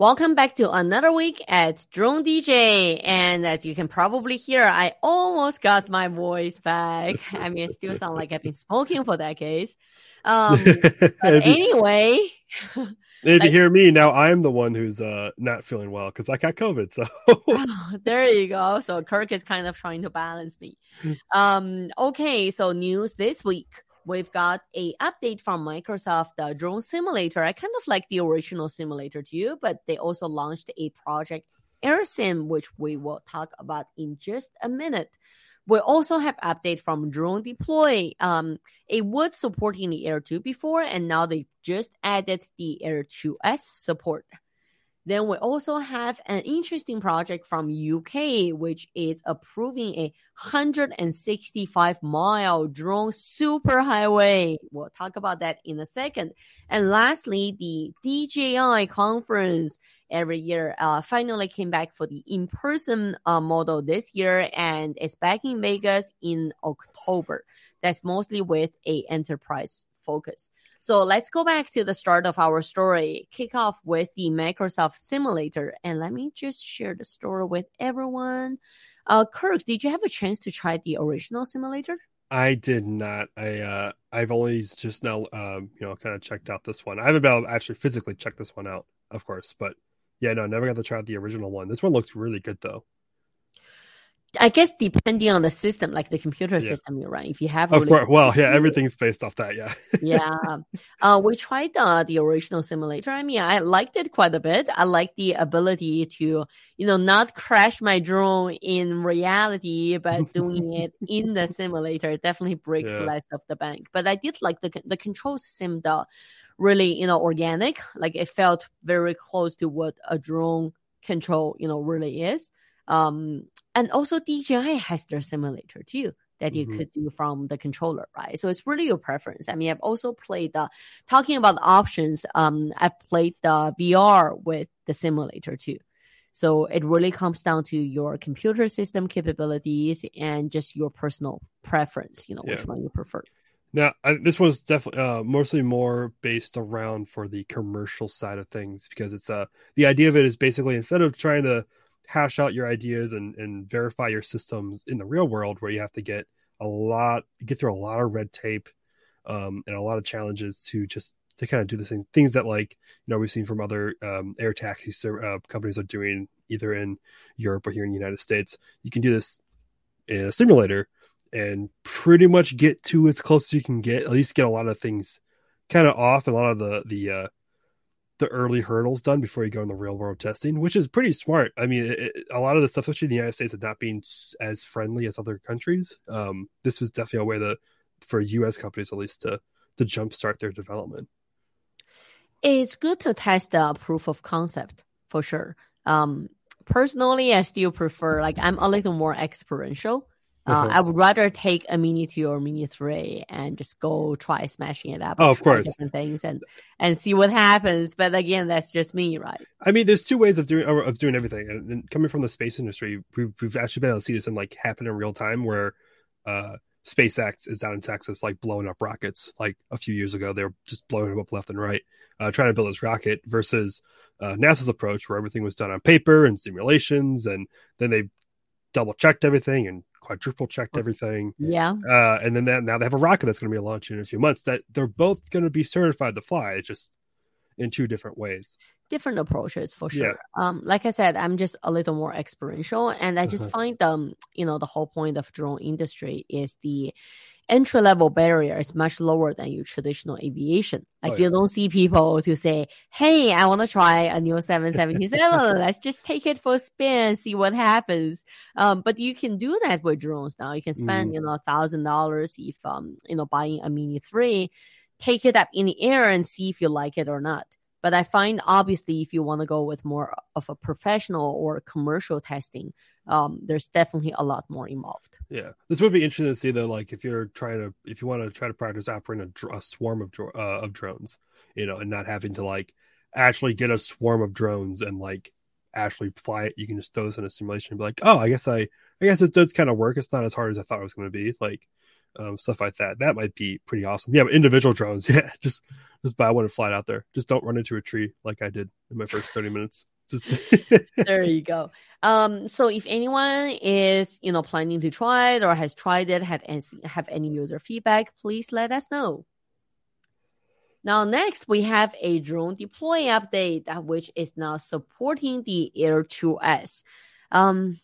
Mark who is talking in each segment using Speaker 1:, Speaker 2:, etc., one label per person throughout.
Speaker 1: Welcome back to another week at Drone DJ. And as you can probably hear, I almost got my voice back. I mean, it still sound like I've been smoking for decades. Um, but anyway.
Speaker 2: If you hear me now, I'm the one who's uh not feeling well because I got COVID. So
Speaker 1: oh, there you go. So Kirk is kind of trying to balance me. Um, okay, so news this week. We've got a update from Microsoft, the drone simulator. I kind of like the original simulator too, but they also launched a project AirSim, which we will talk about in just a minute. We also have update from Drone Deploy. Um, it was supporting the Air 2 before, and now they just added the Air 2S support. Then we also have an interesting project from UK, which is approving a 165 mile drone superhighway. We'll talk about that in a second. And lastly, the DJI conference every year uh, finally came back for the in-person uh, model this year, and it's back in Vegas in October. That's mostly with a enterprise focus. So let's go back to the start of our story. Kick off with the Microsoft Simulator, and let me just share the story with everyone. Uh, Kirk, did you have a chance to try the original simulator?
Speaker 2: I did not. I uh, I've only just now, um, you know, kind of checked out this one. I haven't been actually physically check this one out, of course, but yeah, no, never got to try out the original one. This one looks really good though.
Speaker 1: I guess depending on the system, like the computer yeah. system you're running, if you have,
Speaker 2: of course, well, yeah, everything's based off that, yeah.
Speaker 1: yeah, uh, we tried uh, the original simulator. I mean, I liked it quite a bit. I like the ability to, you know, not crash my drone in reality, but doing it in the simulator definitely breaks yeah. less of the bank. But I did like the the control seemed uh, really, you know, organic. Like it felt very close to what a drone control, you know, really is. Um, and also DJI has their simulator too that you mm-hmm. could do from the controller, right? So it's really your preference. I mean, I've also played the talking about the options. Um, I've played the VR with the simulator too. So it really comes down to your computer system capabilities and just your personal preference. You know, yeah. which one you prefer.
Speaker 2: Now, I, this was definitely uh, mostly more based around for the commercial side of things because it's uh the idea of it is basically instead of trying to hash out your ideas and, and verify your systems in the real world where you have to get a lot get through a lot of red tape um, and a lot of challenges to just to kind of do the same things that like you know we've seen from other um, air taxi uh, companies are doing either in Europe or here in the United States. You can do this in a simulator and pretty much get to as close as you can get. At least get a lot of things kind of off, a lot of the the uh, the early hurdles done before you go in the real world testing, which is pretty smart. I mean, it, a lot of the stuff, especially in the United States, is not being as friendly as other countries. Um, this was definitely a way to, for U.S. companies at least to to jumpstart their development.
Speaker 1: It's good to test the proof of concept for sure. Um, personally, I still prefer like I'm a little more experiential. Uh, uh-huh. I would rather take a Mini 2 or Mini 3 and just go try smashing it up.
Speaker 2: Oh, of course.
Speaker 1: Different things and, and see what happens. But again, that's just me, right?
Speaker 2: I mean, there's two ways of doing of doing everything. And, and coming from the space industry, we've, we've actually been able to see this in like happen in real time where uh, SpaceX is down in Texas, like blowing up rockets. Like a few years ago, they were just blowing them up left and right, uh, trying to build this rocket versus uh, NASA's approach where everything was done on paper and simulations. And then they double checked everything and quadruple checked everything.
Speaker 1: Yeah.
Speaker 2: Uh, and then that, now they have a rocket that's going to be launching in a few months that they're both going to be certified to fly, just in two different ways.
Speaker 1: Different approaches for sure. Yeah. Um, like I said, I'm just a little more experiential, and I just uh-huh. find um, you know, the whole point of drone industry is the entry level barrier is much lower than your traditional aviation. Like oh, yeah. you don't see people to say, "Hey, I want to try a new 777. Let's just take it for a spin, and see what happens." Um, but you can do that with drones now. You can spend, mm. you know, a thousand dollars if um, you know, buying a Mini Three, take it up in the air and see if you like it or not. But I find obviously if you want to go with more of a professional or commercial testing, um, there's definitely a lot more involved.
Speaker 2: Yeah, this would be interesting to see though. Like if you're trying to, if you want to try to practice operating a, a swarm of uh, of drones, you know, and not having to like actually get a swarm of drones and like actually fly it. You can just throw this in a simulation and be like, oh, I guess I, I guess it does kind of work. It's not as hard as I thought it was going to be. Like, um, stuff like that. That might be pretty awesome. Yeah, but individual drones, yeah, just just buy one and fly it out there. Just don't run into a tree like I did in my first 30 minutes. Just
Speaker 1: there you go. Um, so if anyone is you know planning to try it or has tried it, had have any user feedback, please let us know. Now, next we have a drone deploy update, which is now supporting the Air 2S. Um,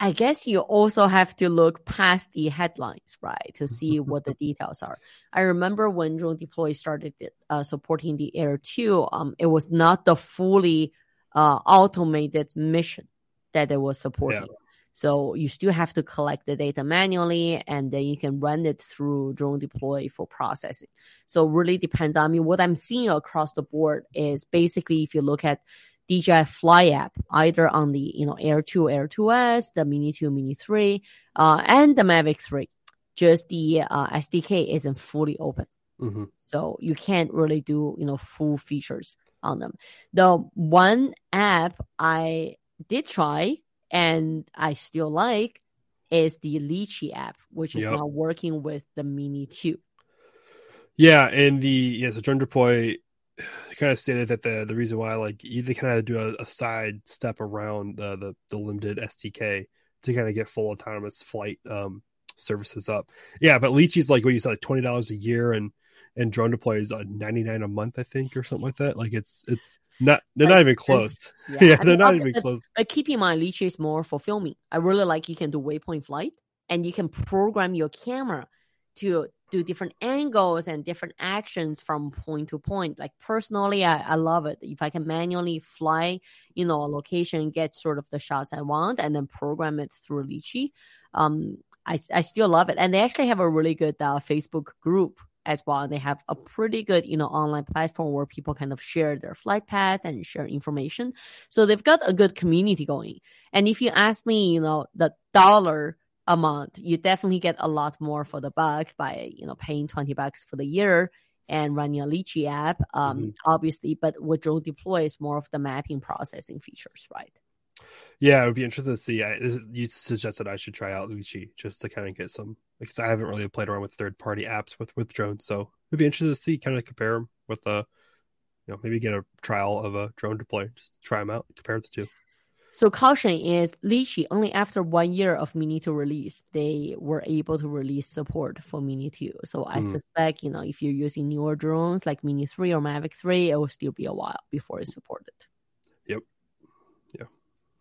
Speaker 1: I guess you also have to look past the headlines, right, to see what the details are. I remember when Drone Deploy started uh, supporting the Air 2, um, it was not the fully uh, automated mission that it was supporting. Yeah. So you still have to collect the data manually and then you can run it through drone deploy for processing. So really depends. I mean, what I'm seeing across the board is basically if you look at DJI Fly app, either on the you know Air 2, Air 2S, the Mini 2, Mini 3, uh, and the Mavic 3, just the uh, SDK isn't fully open. Mm-hmm. So you can't really do you know full features on them. The one app I did try and I still like is the Litchi app, which is yep. now working with the Mini 2.
Speaker 2: Yeah, and the yeah, so Drone Deploy kind of stated that the the reason why like they kind of do a, a, side step around the, the the limited SDK to kind of get full autonomous flight um services up. Yeah, but Litchi's like what you said, like twenty dollars a year, and and drone deploy is uh, ninety nine a month, I think, or something like that. Like it's it's not they're not even close. Yeah, yeah they're not even close.
Speaker 1: But keep in mind, Litchi is more for filming. I really like you can do waypoint flight, and you can program your camera to do different angles and different actions from point to point. Like personally, I, I love it. If I can manually fly, you know, a location, get sort of the shots I want, and then program it through Litchi, um, I, I still love it. And they actually have a really good uh, Facebook group as well. And they have a pretty good, you know, online platform where people kind of share their flight path and share information. So they've got a good community going. And if you ask me, you know, the dollar a month, you definitely get a lot more for the buck by you know paying twenty bucks for the year and running a Litchi app, um, mm-hmm. obviously. But what Drone Deploy is more of the mapping processing features, right?
Speaker 2: Yeah, it would be interesting to see. I, you suggested I should try out Litchi just to kind of get some because I haven't really played around with third party apps with with drones, so it'd be interesting to see kind of compare them with a, uh, you know, maybe get a trial of a drone deploy, just try them out, compare the two.
Speaker 1: So caution is Litchi only after one year of Mini 2 release, they were able to release support for Mini 2. So I mm. suspect, you know, if you're using newer drones like Mini 3 or Mavic 3, it will still be a while before it's supported.
Speaker 2: Yep. Yeah.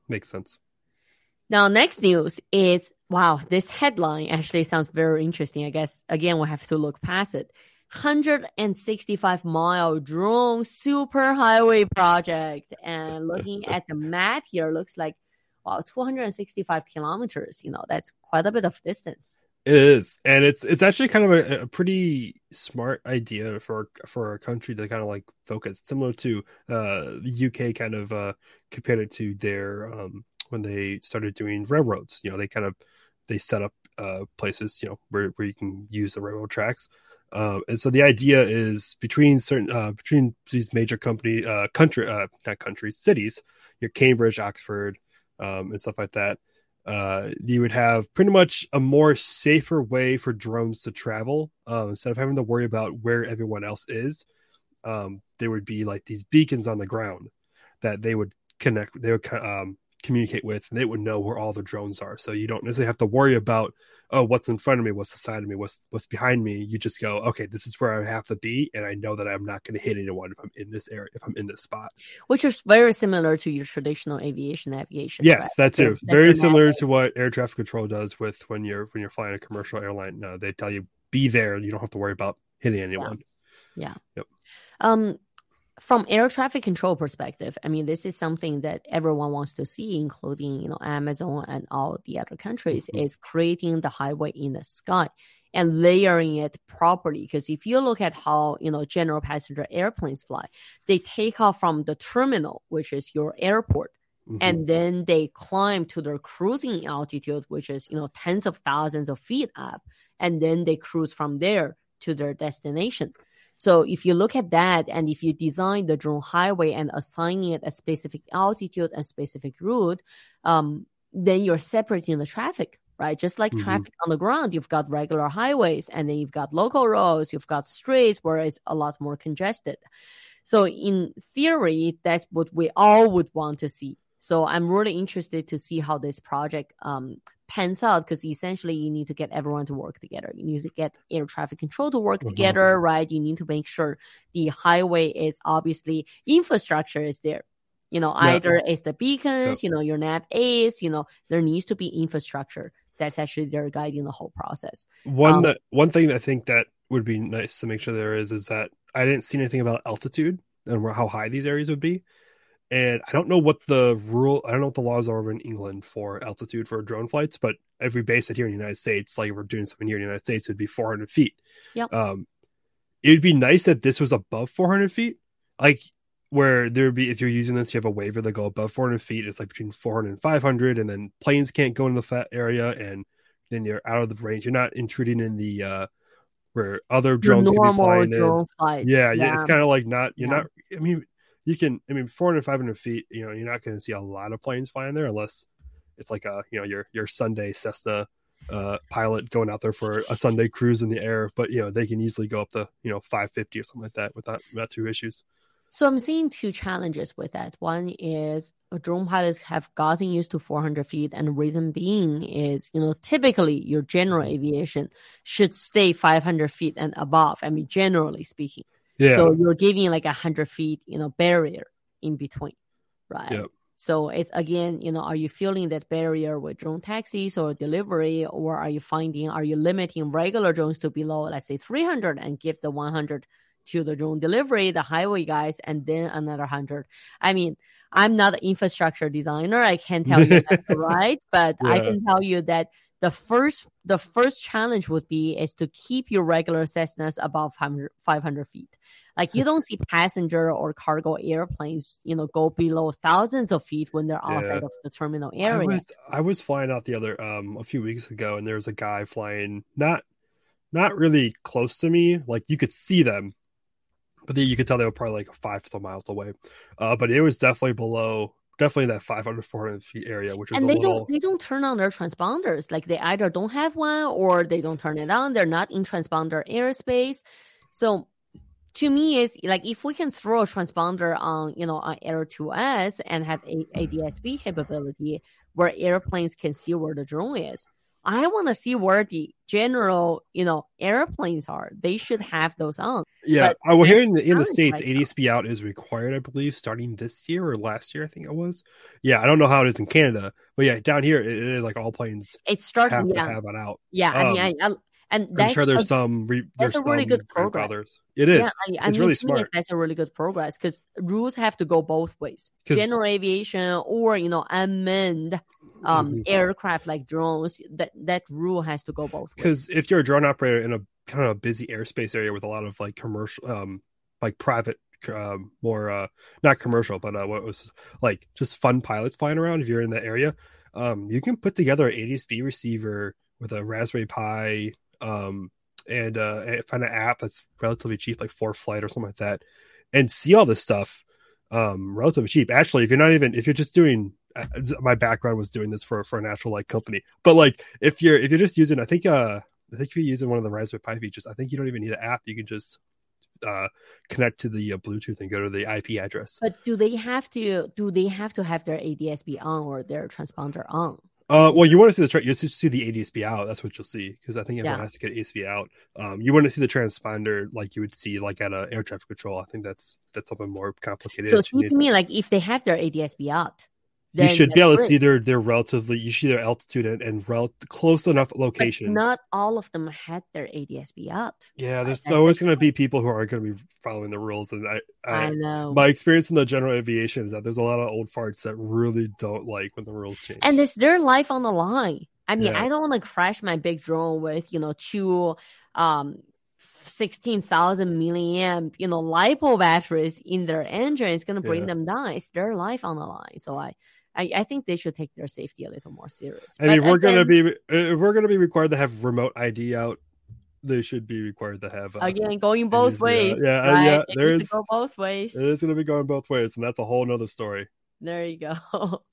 Speaker 2: Makes sense.
Speaker 1: Now, next news is wow, this headline actually sounds very interesting. I guess, again, we'll have to look past it. 165 mile drone superhighway project. And looking at the map here, looks like wow, 265 kilometers. You know, that's quite a bit of distance.
Speaker 2: It is, and it's it's actually kind of a, a pretty smart idea for for a country to kind of like focus, similar to uh, the UK kind of uh, compared it to their um, when they started doing railroads. You know, they kind of they set up uh, places you know where where you can use the railroad tracks uh, and so the idea is between certain uh, between these major company uh, country uh, not countries cities, your Cambridge, Oxford, um, and stuff like that. Uh, you would have pretty much a more safer way for drones to travel um, instead of having to worry about where everyone else is. Um, there would be like these beacons on the ground that they would connect. They would um, communicate with, and they would know where all the drones are. So you don't necessarily have to worry about oh, what's in front of me, what's the side of me, what's what's behind me. You just go, okay, this is where I have to be, and I know that I'm not going to hit anyone if I'm in this area, if I'm in this spot.
Speaker 1: Which is very similar to your traditional aviation navigation.
Speaker 2: Yes, right? that too. very similar to what air traffic control does with when you're when you're flying a commercial airline. No, they tell you be there, you don't have to worry about hitting anyone.
Speaker 1: Yeah. yeah. Yep. Um, from air traffic control perspective, I mean, this is something that everyone wants to see, including you know Amazon and all the other countries, mm-hmm. is creating the highway in the sky and layering it properly. Because if you look at how you know general passenger airplanes fly, they take off from the terminal, which is your airport, mm-hmm. and then they climb to their cruising altitude, which is you know tens of thousands of feet up, and then they cruise from there to their destination. So if you look at that and if you design the drone highway and assigning it a specific altitude and specific route, um, then you're separating the traffic right? Just like
Speaker 2: Mhm.
Speaker 1: traffic on the ground, you've got regular highways and then you've got local roads, you've got streets where it's a lot more congested. So in theory, that's what we all would want to see. So I'm really interested to see how this project um, pans out because essentially you need to get everyone to work together. You need to get air traffic control to work
Speaker 2: Mhm.
Speaker 1: together, right? You need to make sure the highway is obviously infrastructure is there. You know,
Speaker 2: Yeah.
Speaker 1: either it's the beacons, you know, your nav aids, you know, there needs to be infrastructure that's actually there guiding the whole process.
Speaker 2: One
Speaker 1: Um,
Speaker 2: that one thing that I think that would be nice to make sure there is is that I didn't see anything about altitude and how high these areas would be, and I don't know what the rule. I don't know what the laws are in England for altitude for drone flights, but if we base it here in the United States, like if we're doing something here in the United States, it would be 400 feet.
Speaker 1: Yep.
Speaker 2: Um, it would be nice that this was above 400 feet, like where there would be if you're using this, you have a waiver that go above 400 feet. It's like between 400 and 500, and then planes can't go into that area, and then you're out of the range. You're not intruding in the uh where other drones can be flying in.
Speaker 1: drone flights.
Speaker 2: Yeah, yeah, it's kind of like not you're
Speaker 1: Yeah.
Speaker 2: not. I mean, you can. I mean, 400, 500 feet. You know, you're not going to see a lot of planes flying there unless it's like a you know your your Sunday Cessna uh pilot going out there for a Sunday cruise in the air. But you know they can easily go up to you know 550 or something like that without without two issues.
Speaker 1: So I'm seeing two challenges with that. One is uh, drone pilots have gotten used to 400 feet, and the reason being is, you know, typically your general aviation should stay 500 feet and above. I mean, generally speaking.
Speaker 2: Yeah,
Speaker 1: So you're giving like a hundred feet, you know, barrier in between, right?
Speaker 2: Yep.
Speaker 1: So it's again, you know, are you feeling that barrier with drone taxis or delivery, or are you finding, are you limiting regular drones to below, let's say 300 and give the 100 to the drone delivery, the highway guys, and then another 100? I mean, I'm not an infrastructure designer. I can't tell you that's right, but I can tell you that the first the first challenge would be is to keep your regular Cessnas above 500 500 feet. Like you don't see passenger or cargo airplanes, you know, go below thousands of feet when they're outside
Speaker 2: Yeah.
Speaker 1: of the terminal
Speaker 2: I
Speaker 1: area.
Speaker 2: was I was flying out the other um a few weeks ago, and there was a guy flying not not really close to me. Like you could see them, but then you could tell they were probably like five some miles away. Uh, but it was definitely below, definitely that 500 400 feet area, which was
Speaker 1: and
Speaker 2: a
Speaker 1: they
Speaker 2: little.
Speaker 1: don't they don't turn on their transponders. Like they either don't have one or they don't turn it on. They're not in transponder airspace. So to me, is like if we can throw a transponder on you know on Air 2S and have a ADSB capability where airplanes can see where the drone is. I want to see where the general, you know, airplanes are. They should have those on.
Speaker 2: Yeah,
Speaker 1: But
Speaker 2: I well, here in the in the states,
Speaker 1: now.
Speaker 2: ADSB out is required, I believe, starting this year or last year. I think it was. Yeah, I don't know how it is in Canada, but yeah, down here it, it is like all planes
Speaker 1: It's starting,
Speaker 2: have
Speaker 1: yeah,
Speaker 2: to have it out.
Speaker 1: yeah. I mean,
Speaker 2: um,
Speaker 1: I, I and
Speaker 2: I'm sure there's
Speaker 1: a-
Speaker 2: some. Re,
Speaker 1: that's
Speaker 2: there's
Speaker 1: a really good progress.
Speaker 2: It is.
Speaker 1: Yeah, I, I
Speaker 2: It's
Speaker 1: mean,
Speaker 2: really smart.
Speaker 1: That's a really good progress because rules have to go both ways: General aviation or you know unmanned um,
Speaker 2: Mhm.
Speaker 1: aircraft like drones. That that rule has to go both ways.
Speaker 2: because if you're a drone operator in a kind of a busy airspace area with a lot of like commercial um like private um more uh not commercial but uh what was like just fun pilots flying around if you're in that area um you can put together an adsb receiver with a raspberry pi um and uh find an app that's relatively cheap like ForeFlight or something like that and see all this stuff um relatively cheap actually if you're not even if you're just doing my background was doing this for for a natural light company but like if you're if you're just using i think uh i think if you're using one of the raspberry pi features i think you don't even need an app you can just uh connect to the uh, bluetooth and go to the ip address
Speaker 1: But do they have to? Do they have to have their ADSB on or their transponder on?
Speaker 2: uh well you want to see the tra- you see the adsb out that's what you'll see because i think everyone
Speaker 1: Yeah.
Speaker 2: has to get adsb out um you want to see the transponder like you would see like at a air traffic control i think that's that's something more complicated
Speaker 1: So it seems to me like if they have their ADSB out,
Speaker 2: you should be able to see their their relatively you see their altitude and, and rel- close enough
Speaker 1: But
Speaker 2: location
Speaker 1: not all of them had their ADSB out.
Speaker 2: Yeah, there's
Speaker 1: That's
Speaker 2: always going to be people who aren't going to be following the rules, and I,
Speaker 1: I
Speaker 2: I,
Speaker 1: know.
Speaker 2: my experience in the general aviation is that there's a lot of old farts that really don't like when the rules change.
Speaker 1: and it's their life on the line. I mean,
Speaker 2: Yeah.
Speaker 1: I don't want to crash my big drone with you know two um sixteen thousand milliamp you know lipo batteries in their engine. It's gonna bring
Speaker 2: Yeah.
Speaker 1: them down. It's their life on the line. So I. I, I think they should take their safety a little more serious.
Speaker 2: I mean, if we're going to be if we're going to be required to have remote ID out, they should be required to have. Uh,
Speaker 1: again going both
Speaker 2: yeah,
Speaker 1: ways.
Speaker 2: yeah, uh,
Speaker 1: right?
Speaker 2: yeah,
Speaker 1: It
Speaker 2: there
Speaker 1: needs
Speaker 2: is-
Speaker 1: to go both ways.
Speaker 2: It is going to be going both ways, and that's a whole nother story.
Speaker 1: There you go.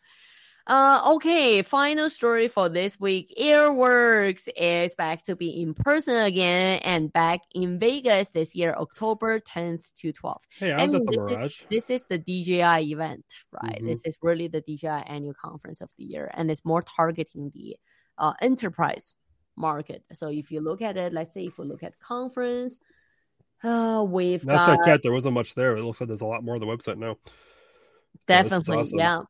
Speaker 1: Uh, okay, final story for this week. Airworks is back to be in person again and back in Vegas this year, October 10th to 12th.
Speaker 2: Hey, I was
Speaker 1: And
Speaker 2: at the
Speaker 1: this
Speaker 2: Mirage.
Speaker 1: Is, this is the DJI event, right?
Speaker 2: Mhm.
Speaker 1: This is really the DJI annual conference of the year, and it's more targeting the uh, enterprise market. So if you look at it, let's say if we look at conference, uh, we've
Speaker 2: That's
Speaker 1: got
Speaker 2: not yet. There wasn't much there. It looks like there's a lot more on the website now.
Speaker 1: definitely
Speaker 2: awesome.
Speaker 1: yeah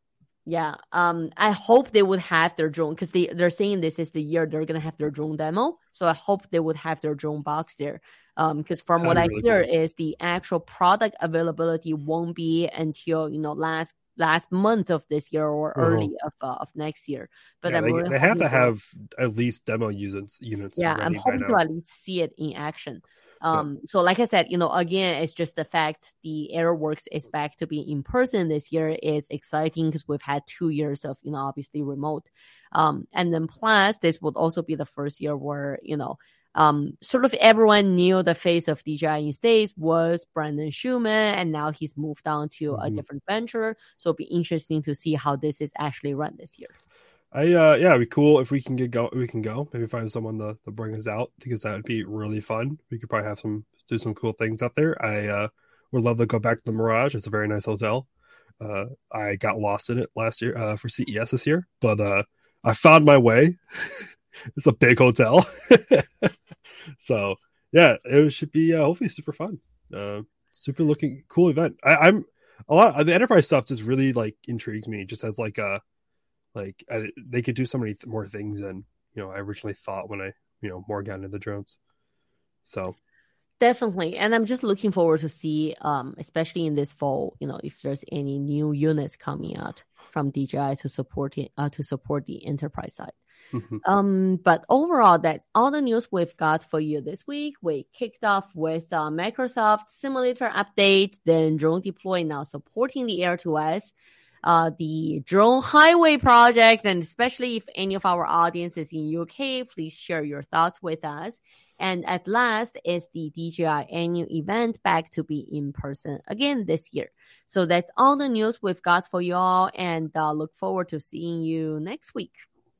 Speaker 1: yeah um i hope they would have their drone because they they're saying this is the year they're gonna have their drone demo so i hope they would have their drone box there um because from what i hear is the actual product availability won't be until you know last last month of this year or
Speaker 2: Mhm.
Speaker 1: early of uh, of next year but
Speaker 2: Yeah,
Speaker 1: i'm
Speaker 2: they,
Speaker 1: really
Speaker 2: they have to have at least demo units. Units.
Speaker 1: yeah i'm hoping to at least see it in action um so like i said you know again it's just the fact the airworks is back to be in person this year is exciting because we've had two years of you know obviously remote um and then plus this would also be the first year where you know um, sort of everyone knew the face of DJI in States was Brendan Schulman, and now he's moved on to a
Speaker 2: Mhm.
Speaker 1: different venture. So it'll be interesting to see how this is actually run this year.
Speaker 2: I uh yeah, it'd be cool if we can get go. We can go. Maybe find someone to, to bring us out because that would be really fun. We could probably have some do some cool things out there. I uh would love to go back to the Mirage. It's a very nice hotel. Uh, I got lost in it last year uh, for CES this year, but uh, I found my way. it's a big hotel, so yeah, it should be uh, hopefully super fun. Uh, super looking cool event. I, I'm a lot. of The enterprise stuff just really like intrigues me. Just as like a like I, they could do so many th- more things than you know I originally thought when I you know more got into the drones. So
Speaker 1: Definitely. And I'm just looking forward to see, um, especially in this fall, you know, if there's any new units coming out from DJI to support it, uh, to support the enterprise side.
Speaker 2: mhm.
Speaker 1: Um, but overall, that's all the news we've got for you this week. We kicked off with uh, Microsoft simulator update, then drone deploy now supporting the Air2S, uh, the drone highway project, and especially if any of our audience is in UK, please share your thoughts with us. And at last is the DJI annual event back to be in person again this year. So that's all the news we've got for you all, and uh, look forward to seeing you next week.